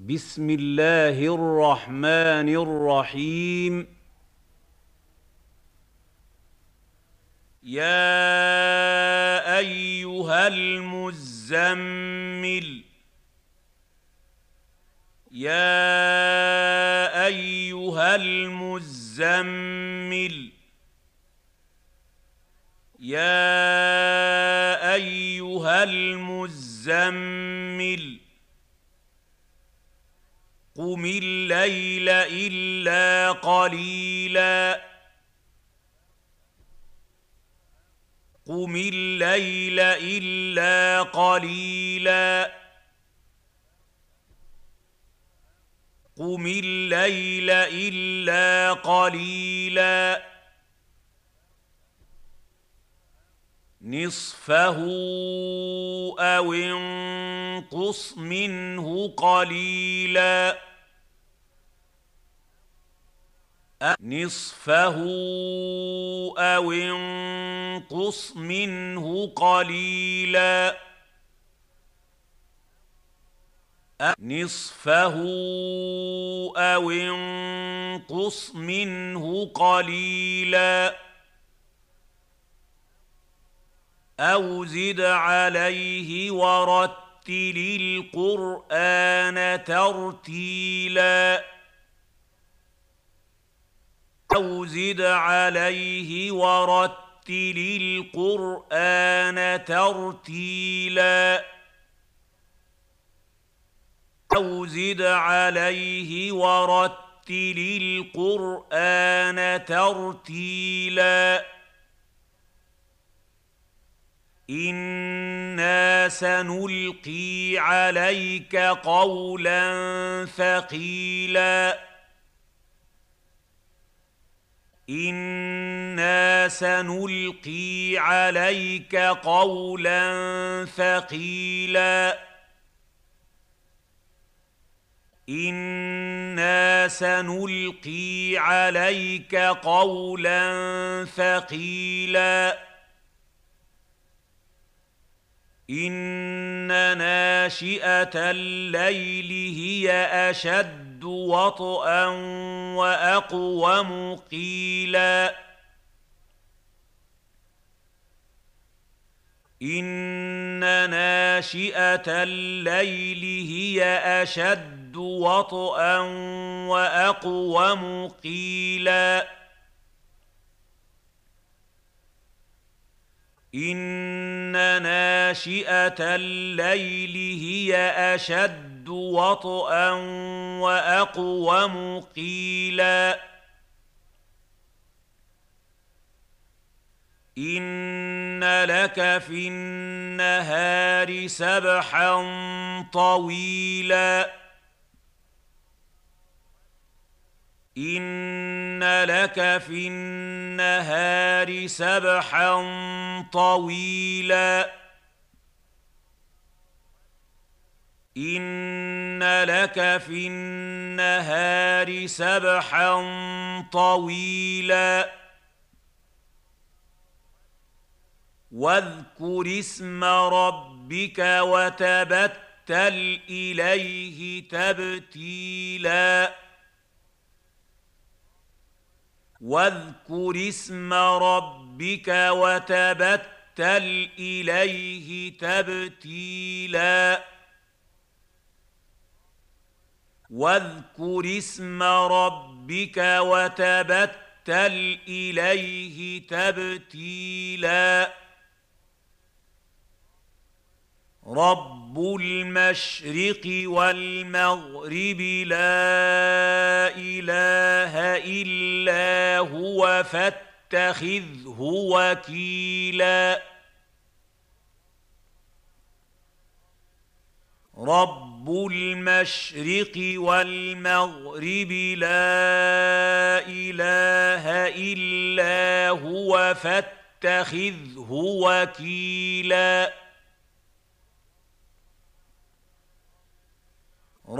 بسم الله الرحمن الرحيم. يا أيها المزمل يا أيها المزمل يا أيها المزمل قم الليل الا قليلا. قم الليل الا قليلا. قم الليل الا قليلا. نصفه أو انقص منه قليلا. نصفه أو انقص منه قليلا. نصفه أو انقص منه قليلا. أو زد عليه ورتل القران ترتيلا أو زد عليه ورتل القرآن ترتيلا أو زد عليه ورتل القرآن ترتيلا إنا سنلقي عليك قولا ثقيلا أنا سنلقي عليك قولا ثقيلا أنا سنلقي عليك قولا ثقيلا ان ناشئه الليل هي اشد وطئا واقوم قيلا ان ناشئه الليل هي اشد وطئا واقوم قيلا ان ناشئه الليل هي اشد وطئا واقوم قيلا ان لك في النهار سبحا طويلا ان لك في النهار سبحا طويلا. ان لك في النهار سبحا طويلا. واذكر اسم ربك وتبتل اليه تبتيلا. واذكر اسم ربك وتبتل إليه تبتيلا. واذكر اسم ربك وتبتل إليه تبتيلا. رب المشرق والمغرب لا اله الا هو فاتخذه وكيلا رب المشرق والمغرب لا اله الا هو فاتخذه وكيلا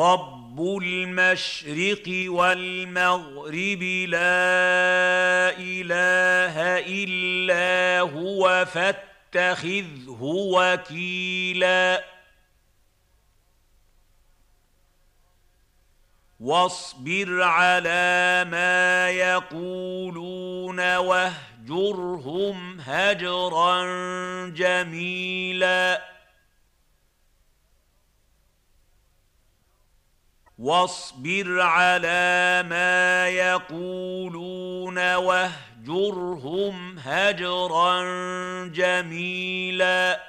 رب المشرق والمغرب لا اله الا هو فاتخذه وكيلا واصبر على ما يقولون واهجرهم هجرا جميلا واصبر على ما يقولون واهجرهم هجرا جميلا.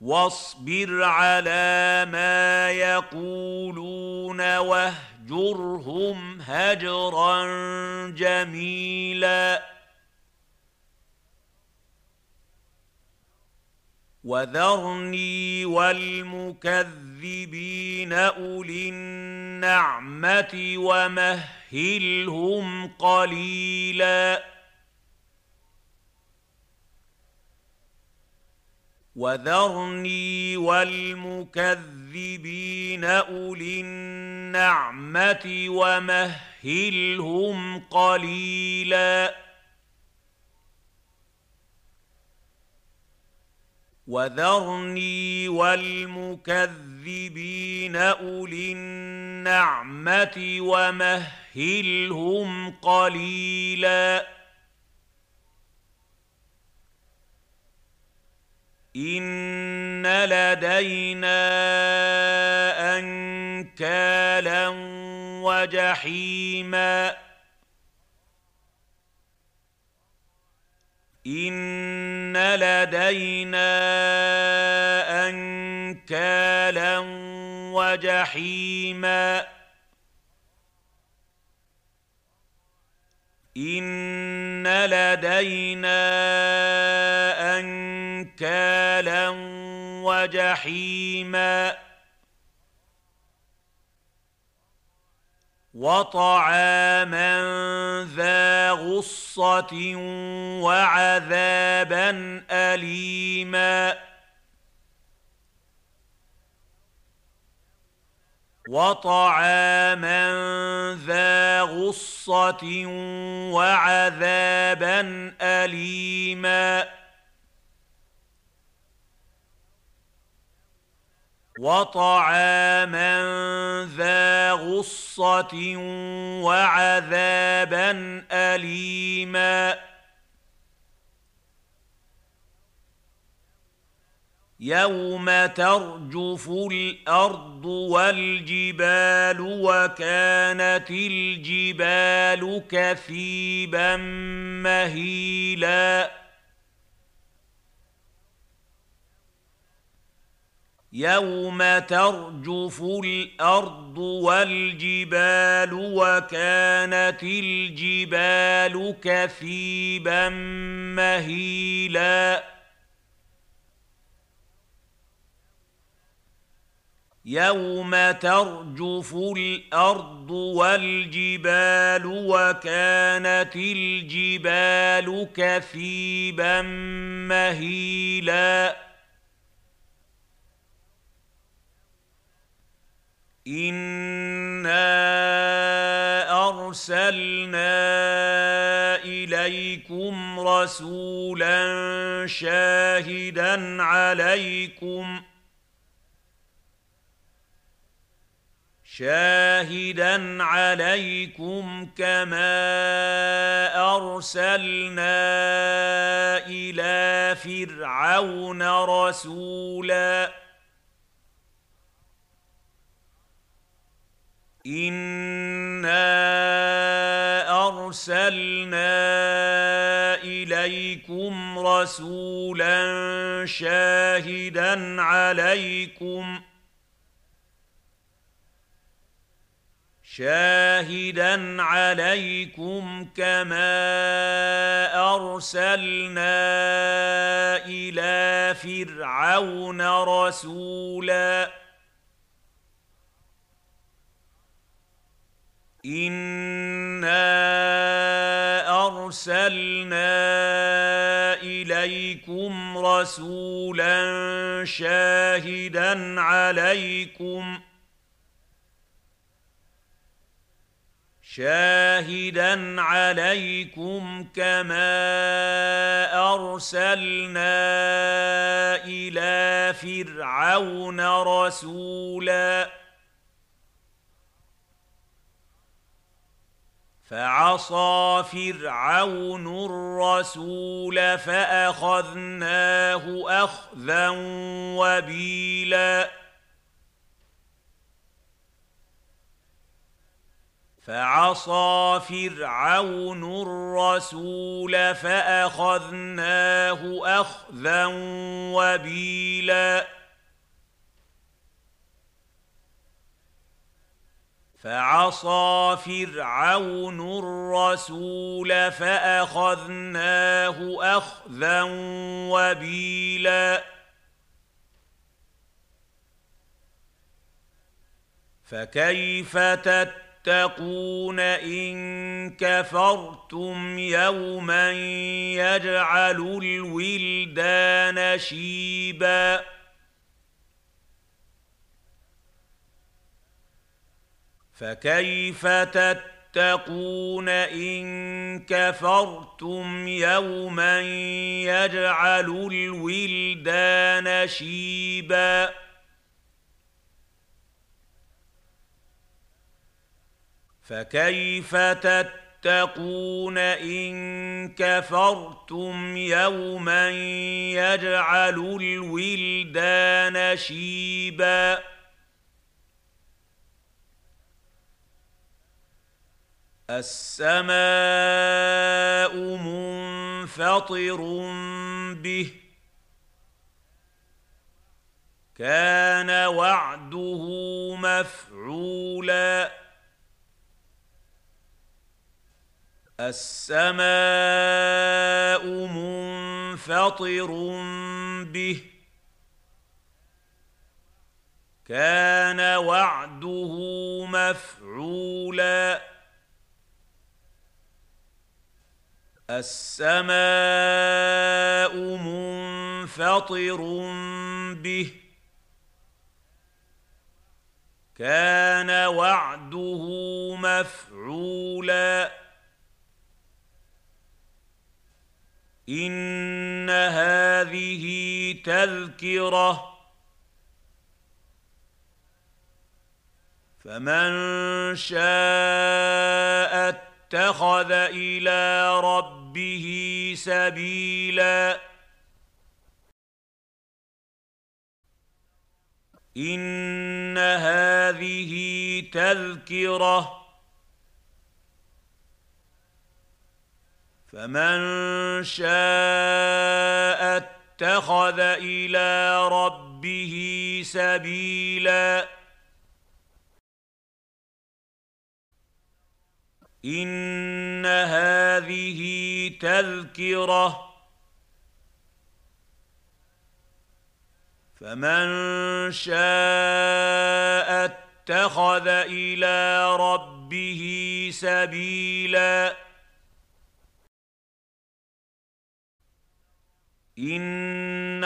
واصبر على ما يقولون واهجرهم هجرا جميلا. وذرني والمكذبين أولي النعمة ومهلهم قليلا. وذرني والمكذبين أولي النعمة ومهلهم قليلا. وذرني والمكذبين أولي النعمة ومهلهم قليلا. إن لدينا أنكالا وجحيما. ان لدينا انكالا وجحيما ان لدينا انكالا وجحيما وطعاما ذا غصة وعذابا أليما. وطعاما ذا غصة وعذابا أليما. وطعاما ذا غصة وعذابا أليما. يوم ترجف الأرض والجبال وكانت الجبال كثيبا مهيلا. يوم ترجف الأرض والجبال وكانت الجبال كثيبا مهيلا يوم ترجف الأرض والجبال وكانت الجبال كثيبا مهيلا انا ارسلنا اليكم رسولا شاهدا عليكم شاهدا عليكم كما ارسلنا إلى فرعون رسولا انا ارسلنا اليكم رسولا شاهدا عليكم شاهدا عليكم كما ارسلنا إلى فرعون رسولا انا ارسلنا اليكم رسولا شاهدا عليكم شاهدا عليكم كما ارسلنا إلى فرعون رسولا فعصى فرعون الرسول فأخذناه أخذا وبيلا. فعصى فرعون الرسول فأخذناه أخذا وبيلا. فعصى فرعون الرسول فأخذناه أخذا وبيلا. فكيف تتقون إن كفرتم يوما يجعل الولدان شيبا؟ فكيف تتقون ان كفرتم يوما يجعل الولدان شيبا فكيف تتقون ان كفرتم يوما يجعل الولدان شيبا السماء منفطر به. كان وعده مفعولا. السماء منفطر به. كان وعده مفعولا. السماء منفطر به. كان وعده مفعولا. إن هذه تذكرة. فمن شاء اتخذ إلى ربه سبيلا. إن هذه تذكرة. فمن شاء اتخذ إلى ربه سبيلا. إن هذه تذكرة. فمن شاء اتخذ إلى ربه سبيلا. إن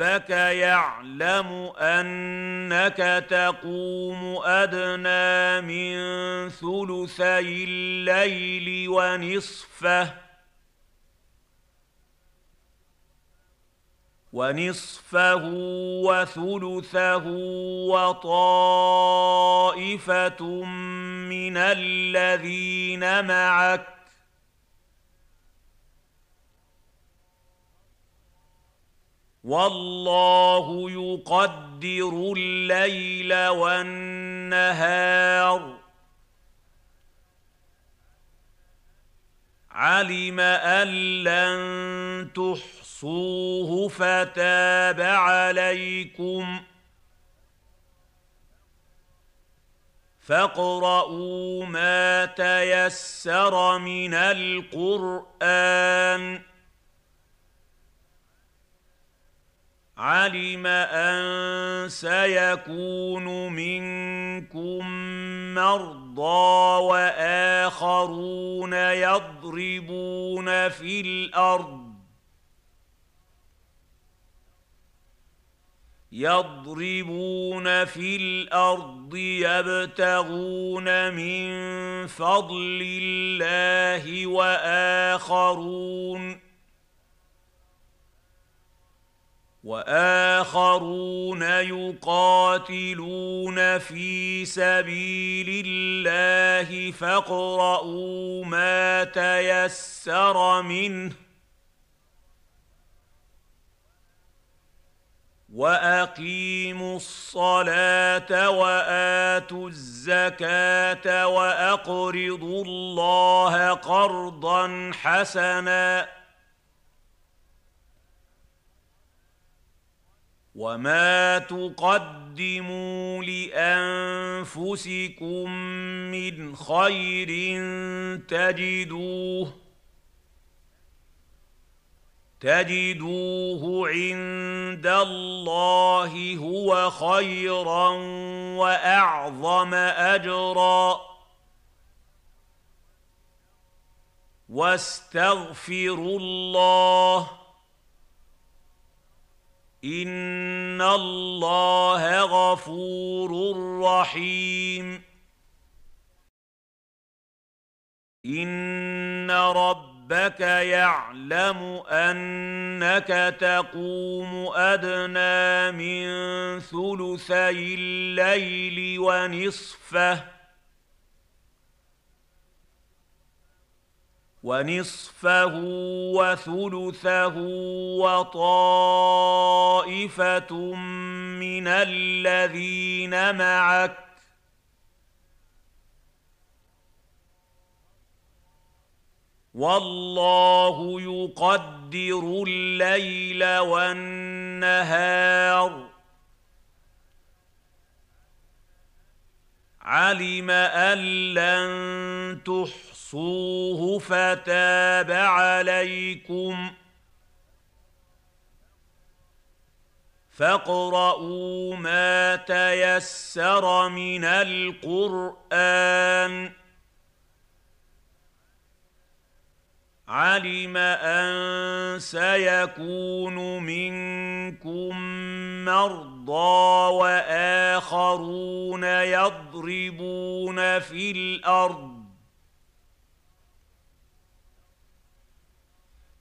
ربك يعلم أنك تقوم أدنى من ثلثي الليل ونصفه ونصفه وثلثه وطائفة من الذين معك والله يقدر الليل والنهار. علم أن لن تحصوه فتاب عليكم. فاقرؤوا ما تيسر من القرآن. علم أن سيكون منكم مرضى وآخرون يضربون في الأرض. يضربون في الأرض يبتغون من فضل الله وآخرون. وآخرون يقاتلون في سبيل الله فاقرؤوا ما تيسر منه وأقيموا الصلاة وآتوا الزكاة وأقرضوا الله قرضا حسنا وما تقدموا لانفسكم من خير تجدوه تجدوه عند الله هو خيرا واعظم اجرا واستغفروا الله ان الله غفور رحيم ان ربك يعلم انك تقوم ادنى من ثلثي الليل ونصفه ونصفه وثلثه وطائفة من الذين معك والله يقدر الليل والنهار علم أن لن فاحصوه فتاب عليكم. فاقرؤوا ما تيسر من القرآن. علم أن سيكون منكم مرضى وآخرون يضربون في الأرض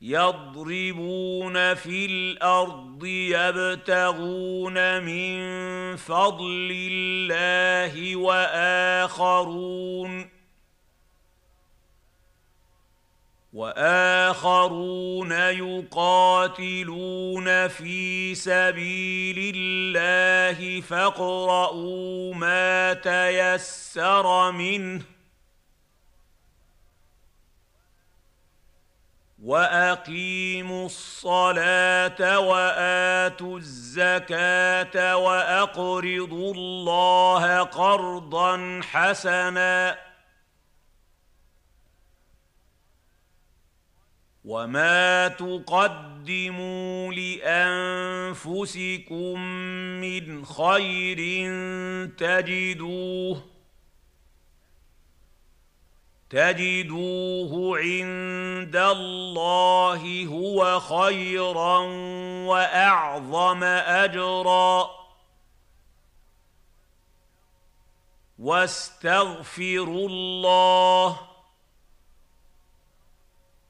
يضربون في الأرض يبتغون من فضل الله وآخرون وآخرون يقاتلون في سبيل الله فاقرؤوا ما تيسر منه وأقيموا الصلاة وآتوا الزكاة وأقرضوا الله قرضا حسنا وما تقدموا لانفسكم من خير تجدوه تجدوه عند الله هو خيرا واعظم اجرا واستغفروا الله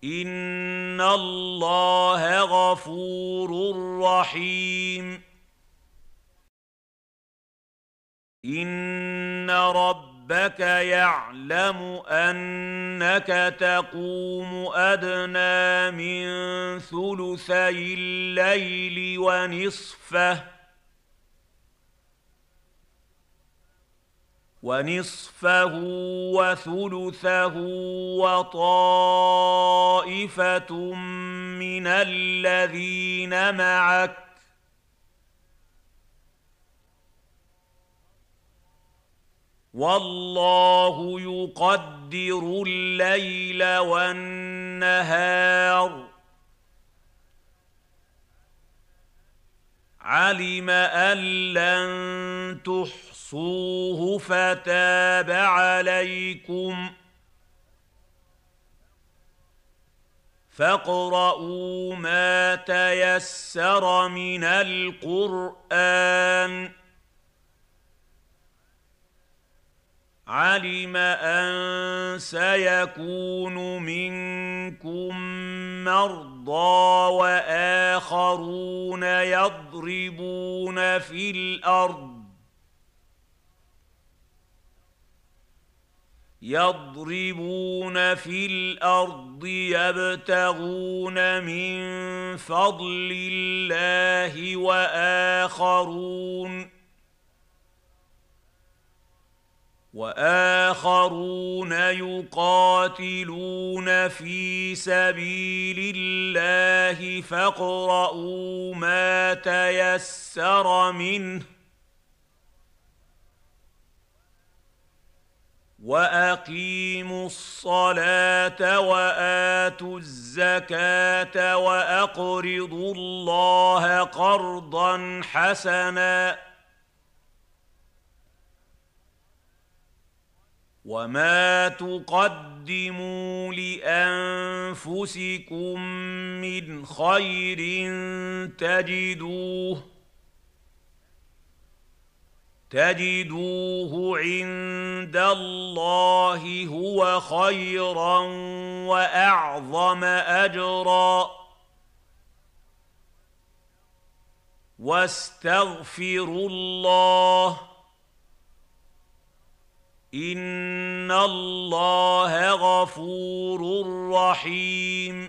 ان الله غفور رحيم ان رب ربك يعلم انك تقوم ادنى من ثلثي الليل ونصفه ونصفه وثلثه وطائفة من الذين معك والله يقدر الليل والنهار علم أن لن تحصوه فتاب عليكم. فاقرؤوا ما تيسر من القرآن. علم أن سيكون منكم مرضى وآخرون يضربون في الأرض يضربون في الأرض يبتغون من فضل الله وآخرون وآخرون يقاتلون في سبيل الله فاقرؤوا ما تيسر منه وأقيموا الصلاة وآتوا الزكاة وأقرضوا الله قرضا حسنا وما تقدموا لانفسكم من خير تجدوه تجدوه عند الله هو خيرا واعظم اجرا واستغفروا الله ان الله غفور رحيم